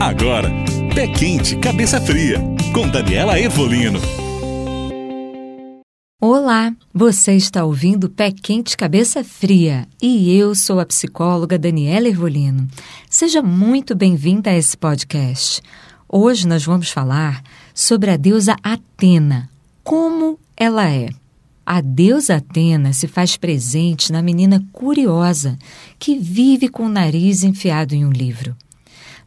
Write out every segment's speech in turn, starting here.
Agora, Pé Quente, Cabeça Fria, com Daniela Evolino. Olá, você está ouvindo Pé Quente Cabeça Fria e eu sou a psicóloga Daniela Evolino. Seja muito bem-vinda a esse podcast. Hoje nós vamos falar sobre a deusa Atena, como ela é. A deusa Atena se faz presente na menina curiosa que vive com o nariz enfiado em um livro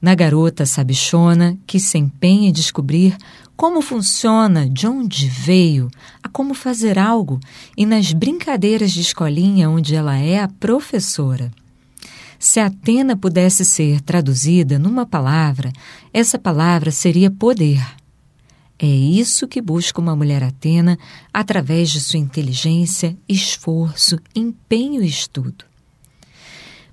na garota sabichona que se empenha em descobrir como funciona, de onde veio, a como fazer algo e nas brincadeiras de escolinha onde ela é a professora. Se Atena pudesse ser traduzida numa palavra, essa palavra seria poder. É isso que busca uma mulher Atena através de sua inteligência, esforço, empenho e estudo.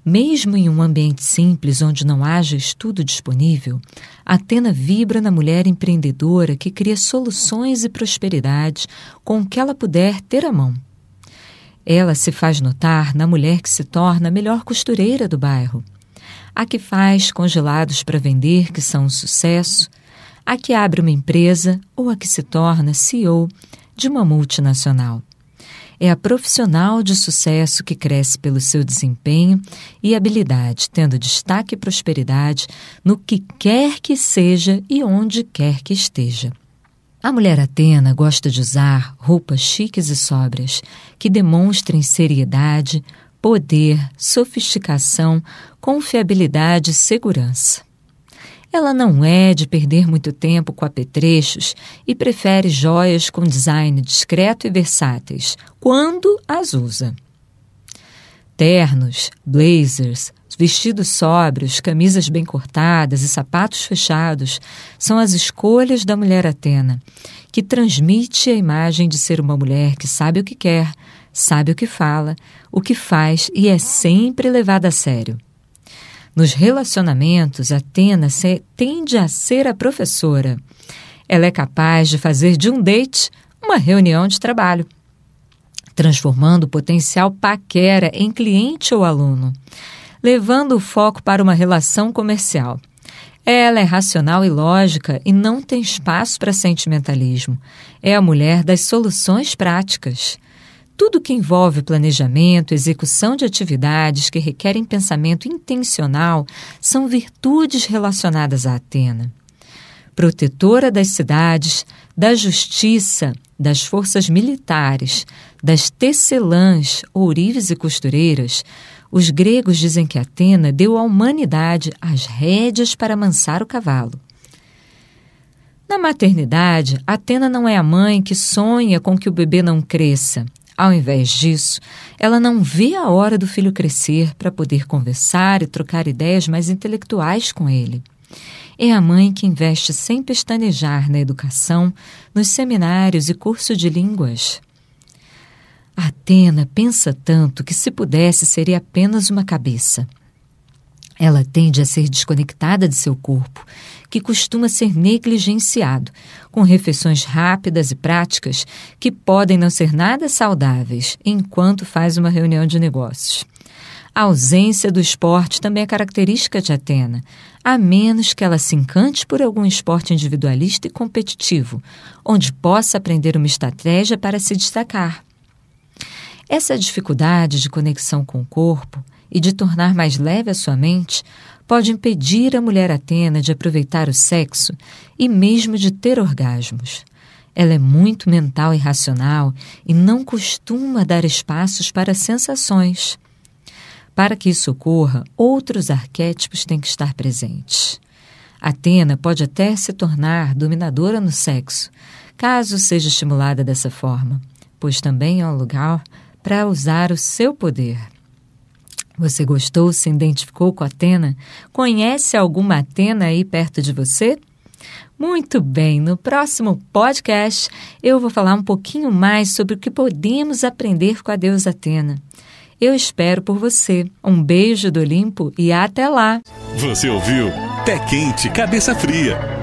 Mesmo em um ambiente simples onde não haja estudo disponível, Atena vibra na mulher empreendedora que cria soluções e prosperidade com o que ela puder ter à mão. Ela se faz notar na mulher que se torna a melhor costureira do bairro, a que faz congelados para vender, que são um sucesso, a que abre uma empresa ou a que se torna CEO de uma multinacional é a profissional de sucesso que cresce pelo seu desempenho e habilidade, tendo destaque e prosperidade no que quer que seja e onde quer que esteja. A mulher Atena gosta de usar roupas chiques e sóbrias que demonstrem seriedade, poder, sofisticação, confiabilidade e segurança. Ela não é de perder muito tempo com apetrechos e prefere joias com design discreto e versáteis, quando as usa. Ternos, blazers, vestidos sóbrios, camisas bem cortadas e sapatos fechados são as escolhas da mulher Atena, que transmite a imagem de ser uma mulher que sabe o que quer, sabe o que fala, o que faz e é sempre levada a sério. Nos relacionamentos, Atena tende a ser a professora. Ela é capaz de fazer de um date uma reunião de trabalho, transformando o potencial paquera em cliente ou aluno, levando o foco para uma relação comercial. Ela é racional e lógica e não tem espaço para sentimentalismo. É a mulher das soluções práticas. Tudo que envolve planejamento, execução de atividades que requerem pensamento intencional são virtudes relacionadas a Atena. Protetora das cidades, da justiça, das forças militares, das tecelãs, ourives e costureiras, os gregos dizem que Atena deu à humanidade as rédeas para amansar o cavalo. Na maternidade, Atena não é a mãe que sonha com que o bebê não cresça. Ao invés disso, ela não vê a hora do filho crescer para poder conversar e trocar ideias mais intelectuais com ele. É a mãe que investe sem pestanejar na educação, nos seminários e curso de línguas. Atena pensa tanto que, se pudesse, seria apenas uma cabeça. Ela tende a ser desconectada de seu corpo, que costuma ser negligenciado, com refeições rápidas e práticas que podem não ser nada saudáveis enquanto faz uma reunião de negócios. A ausência do esporte também é característica de Atena, a menos que ela se encante por algum esporte individualista e competitivo, onde possa aprender uma estratégia para se destacar. Essa dificuldade de conexão com o corpo e de tornar mais leve a sua mente pode impedir a mulher Atena de aproveitar o sexo e mesmo de ter orgasmos. Ela é muito mental e racional e não costuma dar espaços para sensações. Para que isso ocorra, outros arquétipos têm que estar presentes. Atena pode até se tornar dominadora no sexo, caso seja estimulada dessa forma, pois também é um lugar para usar o seu poder. Você gostou, se identificou com Atena? Conhece alguma Atena aí perto de você? Muito bem, no próximo podcast eu vou falar um pouquinho mais sobre o que podemos aprender com a deusa Atena. Eu espero por você. Um beijo do Olimpo e até lá! Você ouviu Pé Quente, Cabeça Fria